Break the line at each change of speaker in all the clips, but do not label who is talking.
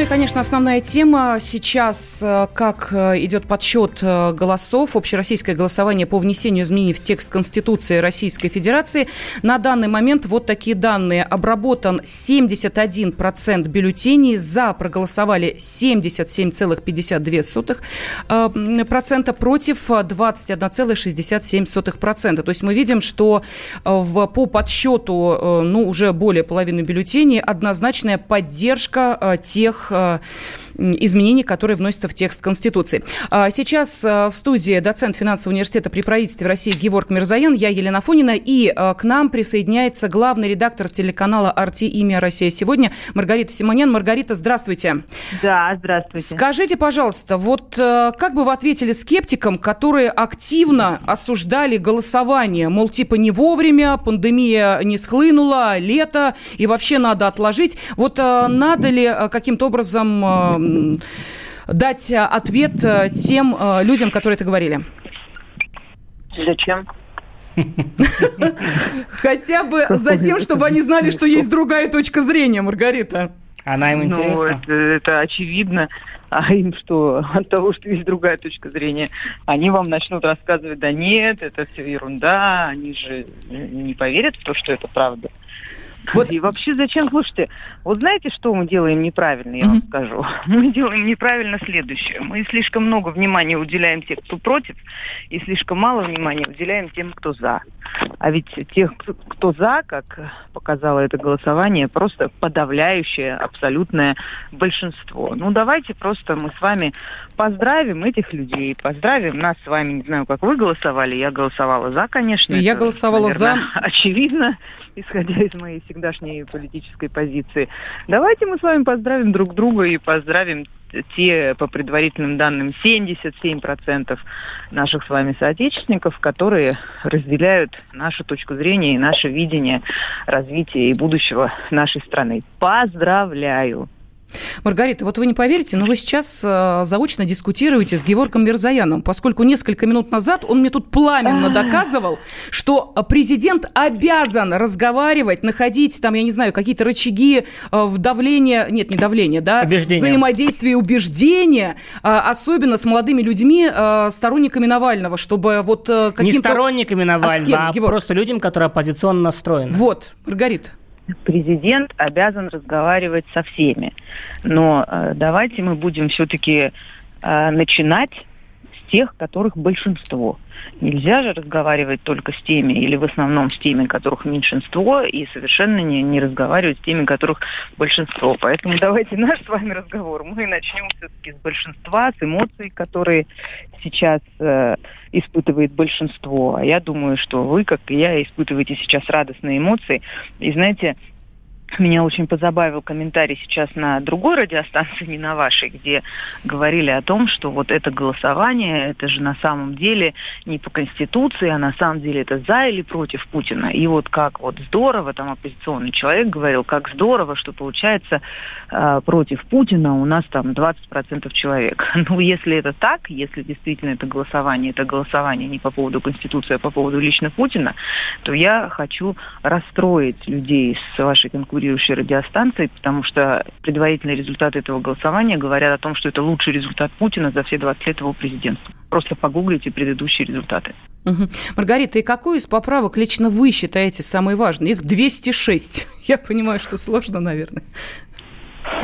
И, конечно, основная тема сейчас, э, как э, идет подсчет э, голосов, общероссийское голосование по внесению изменений в текст Конституции Российской Федерации. На данный момент вот такие данные. Обработан 71% бюллетеней, за проголосовали 77,52%, против 21,67%. То есть мы видим, что в, по подсчету ну, уже более половины бюллетеней однозначная поддержка тех тех э, изменений, которые вносятся в текст Конституции. А сейчас э, в студии доцент финансового университета при правительстве России Геворг Мирзаян, я Елена Фонина, и э, к нам присоединяется главный редактор телеканала «Арти. Имя Россия сегодня» Маргарита Симонян. Маргарита, здравствуйте.
Да, здравствуйте.
Скажите, пожалуйста, вот как бы вы ответили скептикам, которые активно осуждали голосование, мол, типа не вовремя, пандемия не схлынула, лето, и вообще надо отложить. Вот надо ли каким-то образом дать ответ тем людям, которые это говорили?
Зачем?
Хотя бы за тем, чтобы они знали, что есть другая точка зрения, Маргарита.
Она им ну, интересна?
Ну, это, это очевидно. А им что, от того, что есть другая точка зрения, они вам начнут рассказывать, да нет, это все ерунда, они же не поверят в то, что это правда. Вот. И вообще зачем? Слушайте, вот знаете, что мы делаем неправильно, я mm-hmm. вам скажу? Мы делаем неправильно следующее. Мы слишком много внимания уделяем тем, кто против, и слишком мало внимания уделяем тем, кто за. А ведь тех, кто за, как показало это голосование, просто подавляющее абсолютное большинство. Ну, давайте просто мы с вами поздравим этих людей, поздравим нас с вами. Не знаю, как вы голосовали, я голосовала за, конечно.
Я это, голосовала наверное,
за. Очевидно, исходя из моей всегдашней политической позиции. Давайте мы с вами поздравим друг друга и поздравим те, по предварительным данным, 77% наших с вами соотечественников, которые разделяют нашу точку зрения и наше видение развития и будущего нашей страны. Поздравляю!
Маргарита, вот вы не поверите, но вы сейчас э, заочно дискутируете с Георгом Мирзаяном, поскольку несколько минут назад он мне тут пламенно доказывал, что президент обязан разговаривать, находить там, я не знаю, какие-то рычаги э, в давление, нет, не давление, да,
убеждения.
взаимодействие убеждения, э, особенно с молодыми людьми, э, сторонниками Навального, чтобы вот э, каким-то...
Не сторонниками Навального, а, а просто людям, которые оппозиционно настроены.
Вот, Маргарита
президент обязан разговаривать со всеми. Но э, давайте мы будем все-таки э, начинать тех, которых большинство. Нельзя же разговаривать только с теми, или в основном с теми, которых меньшинство, и совершенно не, не разговаривать с теми, которых большинство. Поэтому давайте наш с вами разговор. Мы начнем все-таки с большинства, с эмоций, которые сейчас э, испытывает большинство. А я думаю, что вы, как и я, испытываете сейчас радостные эмоции. И знаете, меня очень позабавил комментарий сейчас на другой радиостанции, не на вашей, где говорили о том, что вот это голосование, это же на самом деле не по Конституции, а на самом деле это за или против Путина. И вот как вот здорово, там оппозиционный человек говорил, как здорово, что получается э, против Путина у нас там 20% человек. Ну, если это так, если действительно это голосование, это голосование не по поводу Конституции, а по поводу лично Путина, то я хочу расстроить людей с вашей конкуренцией конкурирующей радиостанции, потому что предварительные результаты этого голосования говорят о том, что это лучший результат Путина за все 20 лет его президентства. Просто погуглите предыдущие результаты.
Угу. Маргарита, и какой из поправок лично вы считаете самой важной? Их 206. Я понимаю, что сложно, наверное.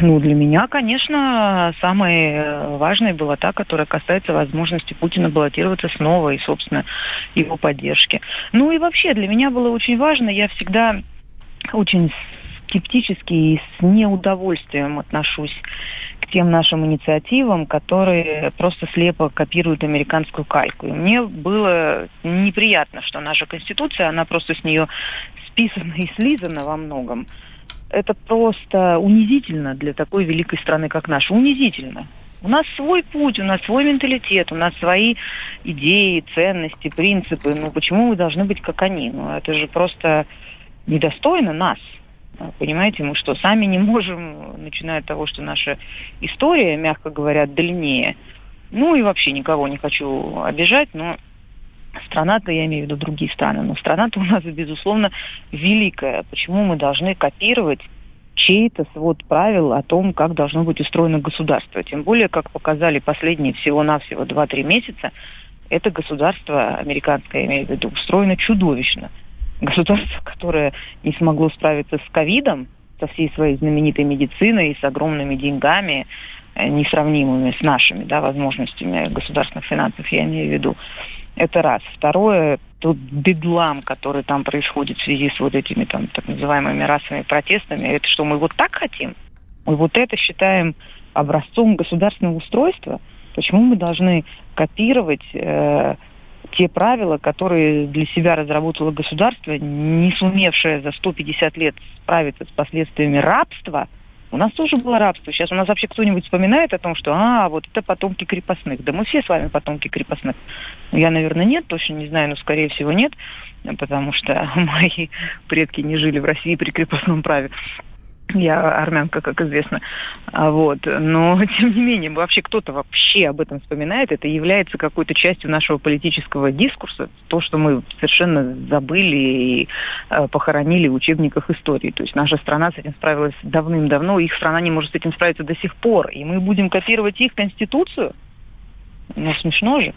Ну, для меня, конечно, самой важной была та, которая касается возможности Путина баллотироваться снова и, собственно, его поддержки. Ну и вообще для меня было очень важно, я всегда очень скептически и с неудовольствием отношусь к тем нашим инициативам, которые просто слепо копируют американскую кайку. И мне было неприятно, что наша Конституция, она просто с нее списана и слизана во многом. Это просто унизительно для такой великой страны, как наша. Унизительно. У нас свой путь, у нас свой менталитет, у нас свои идеи, ценности, принципы. Ну почему мы должны быть как они? Ну это же просто недостойно нас. Понимаете, мы что, сами не можем, начиная от того, что наша история, мягко говоря, длиннее. Ну и вообще никого не хочу обижать, но страна-то, я имею в виду другие страны, но страна-то у нас, безусловно, великая. Почему мы должны копировать чей-то свод правил о том, как должно быть устроено государство. Тем более, как показали последние всего-навсего 2-3 месяца, это государство американское, я имею в виду, устроено чудовищно. Государство, которое не смогло справиться с ковидом, со всей своей знаменитой медициной с огромными деньгами, э, несравнимыми с нашими да, возможностями государственных финансов, я имею в виду. Это раз. Второе, тот бедлам, который там происходит в связи с вот этими там так называемыми расовыми протестами, это что, мы вот так хотим? Мы вот это считаем образцом государственного устройства? Почему мы должны копировать э, те правила, которые для себя разработало государство, не сумевшее за 150 лет справиться с последствиями рабства – у нас тоже было рабство. Сейчас у нас вообще кто-нибудь вспоминает о том, что, а, вот это потомки крепостных. Да мы все с вами потомки крепостных. Я, наверное, нет, точно не знаю, но, скорее всего, нет, потому что мои предки не жили в России при крепостном праве. Я армянка, как известно. А вот. Но, тем не менее, вообще кто-то вообще об этом вспоминает. Это является какой-то частью нашего политического дискурса. То, что мы совершенно забыли и э, похоронили в учебниках истории. То есть наша страна с этим справилась давным-давно, их страна не может с этим справиться до сих пор. И мы будем копировать их конституцию? Ну, смешно же.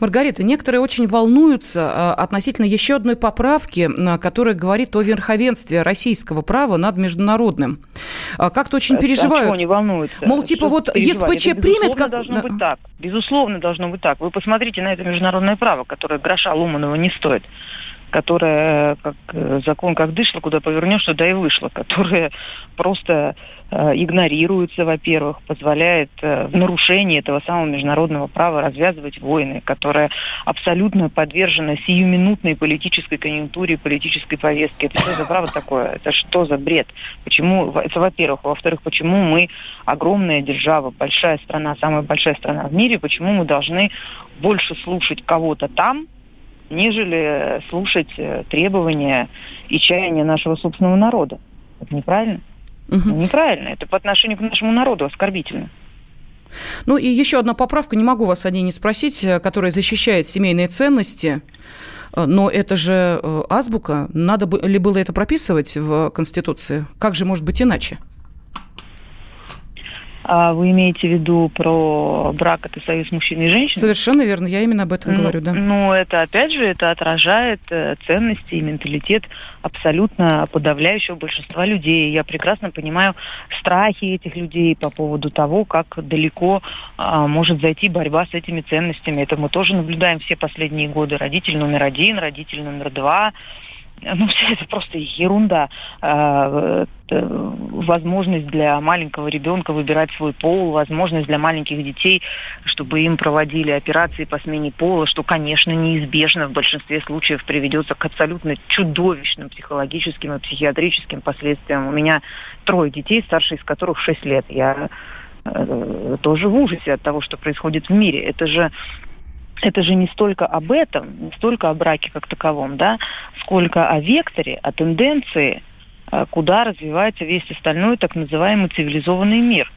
Маргарита, некоторые очень волнуются а, относительно еще одной поправки, которая говорит о верховенстве российского права над международным. А, как-то очень а переживают.
А не волнуются?
Мол, типа что вот ЕСПЧ это, примет...
Как... должно быть так. Безусловно, должно быть так. Вы посмотрите на это международное право, которое гроша Луманова не стоит которая как э, закон как дышло, куда повернешь, туда и вышло, которая просто э, игнорируется, во-первых, позволяет э, в нарушении этого самого международного права развязывать войны, которая абсолютно подвержена сиюминутной политической конъюнктуре, политической повестке. Это что за право такое? Это что за бред? Почему? Это, во-первых. Во-вторых, почему мы огромная держава, большая страна, самая большая страна в мире, почему мы должны больше слушать кого-то там, нежели слушать э, требования и чаяния нашего собственного народа. Это неправильно. Угу. Неправильно. Это по отношению к нашему народу оскорбительно.
Ну и еще одна поправка, не могу вас о ней не спросить, э, которая защищает семейные ценности. Э, но это же азбука. Надо ли было это прописывать в Конституции? Как же может быть иначе?
А вы имеете в виду про брак, это союз мужчины и женщины?
Совершенно верно, я именно об этом
ну,
говорю, да.
Ну, это, опять же, это отражает э, ценности и менталитет абсолютно подавляющего большинства людей. Я прекрасно понимаю страхи этих людей по поводу того, как далеко а, может зайти борьба с этими ценностями. Это мы тоже наблюдаем все последние годы. Родитель номер один, родитель номер два – ну, все это просто ерунда. А, возможность для маленького ребенка выбирать свой пол, возможность для маленьких детей, чтобы им проводили операции по смене пола, что, конечно, неизбежно в большинстве случаев приведется к абсолютно чудовищным психологическим и психиатрическим последствиям. У меня трое детей, старший из которых 6 лет. Я э, тоже в ужасе от того, что происходит в мире. Это же это же не столько об этом, не столько о браке как таковом, да, сколько о векторе, о тенденции, э, куда развивается весь остальной так называемый цивилизованный мир.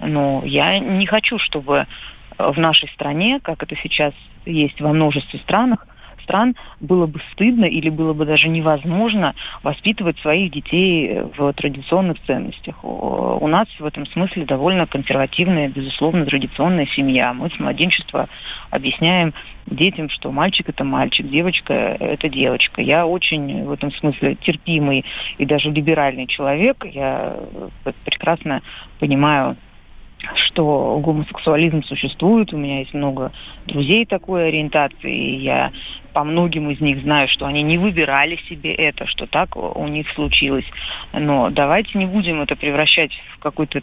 Но я не хочу, чтобы в нашей стране, как это сейчас есть во множестве странах, стран было бы стыдно или было бы даже невозможно воспитывать своих детей в традиционных ценностях. У нас в этом смысле довольно консервативная, безусловно, традиционная семья. Мы с младенчества объясняем детям, что мальчик это мальчик, девочка это девочка. Я очень в этом смысле терпимый и даже либеральный человек. Я прекрасно понимаю что гомосексуализм существует. У меня есть много друзей такой ориентации. И я по многим из них знаю, что они не выбирали себе это, что так у них случилось. Но давайте не будем это превращать в какой-то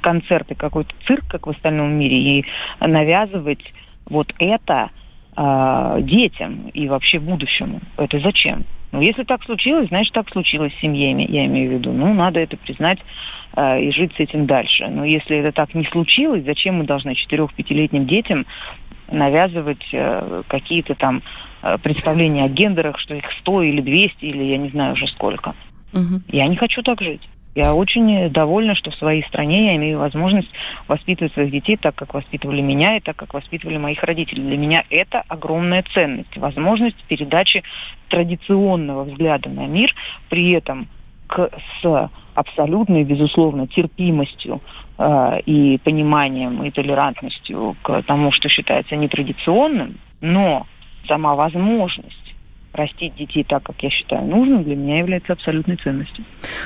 концерт и какой-то цирк, как в остальном мире, и навязывать вот это э, детям и вообще будущему. Это зачем? Ну, если так случилось, значит, так случилось с семьями, я имею в виду. Ну, надо это признать э, и жить с этим дальше. Но если это так не случилось, зачем мы должны четырех-пятилетним детям навязывать э, какие-то там э, представления о гендерах, что их 100 или 200, или я не знаю уже сколько. Угу. Я не хочу так жить. Я очень довольна, что в своей стране я имею возможность воспитывать своих детей так, как воспитывали меня и так, как воспитывали моих родителей. Для меня это огромная ценность, возможность передачи традиционного взгляда на мир, при этом к, с абсолютной, безусловно, терпимостью э, и пониманием и толерантностью к тому, что считается нетрадиционным, но сама возможность растить детей так, как я считаю нужным, для меня является абсолютной ценностью.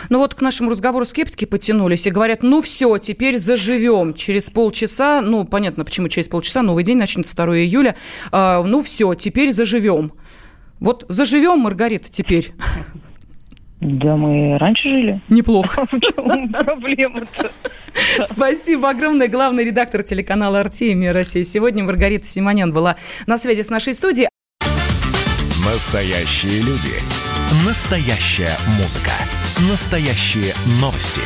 Ну вот к нашему разговору скептики потянулись и говорят, ну все, теперь заживем. Через полчаса, ну понятно, почему через полчаса, новый день начнется 2 июля, э, ну все, теперь заживем. Вот заживем, Маргарита, теперь.
Да, мы раньше жили.
Неплохо. Проблема-то? Спасибо огромное. Главный редактор телеканала «Артемия России». Сегодня Маргарита Симонян была на связи с нашей студией.
Настоящие люди. Настоящая музыка. Настоящие новости.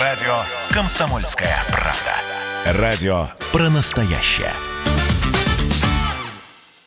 Радио «Комсомольская правда». Радио про настоящее.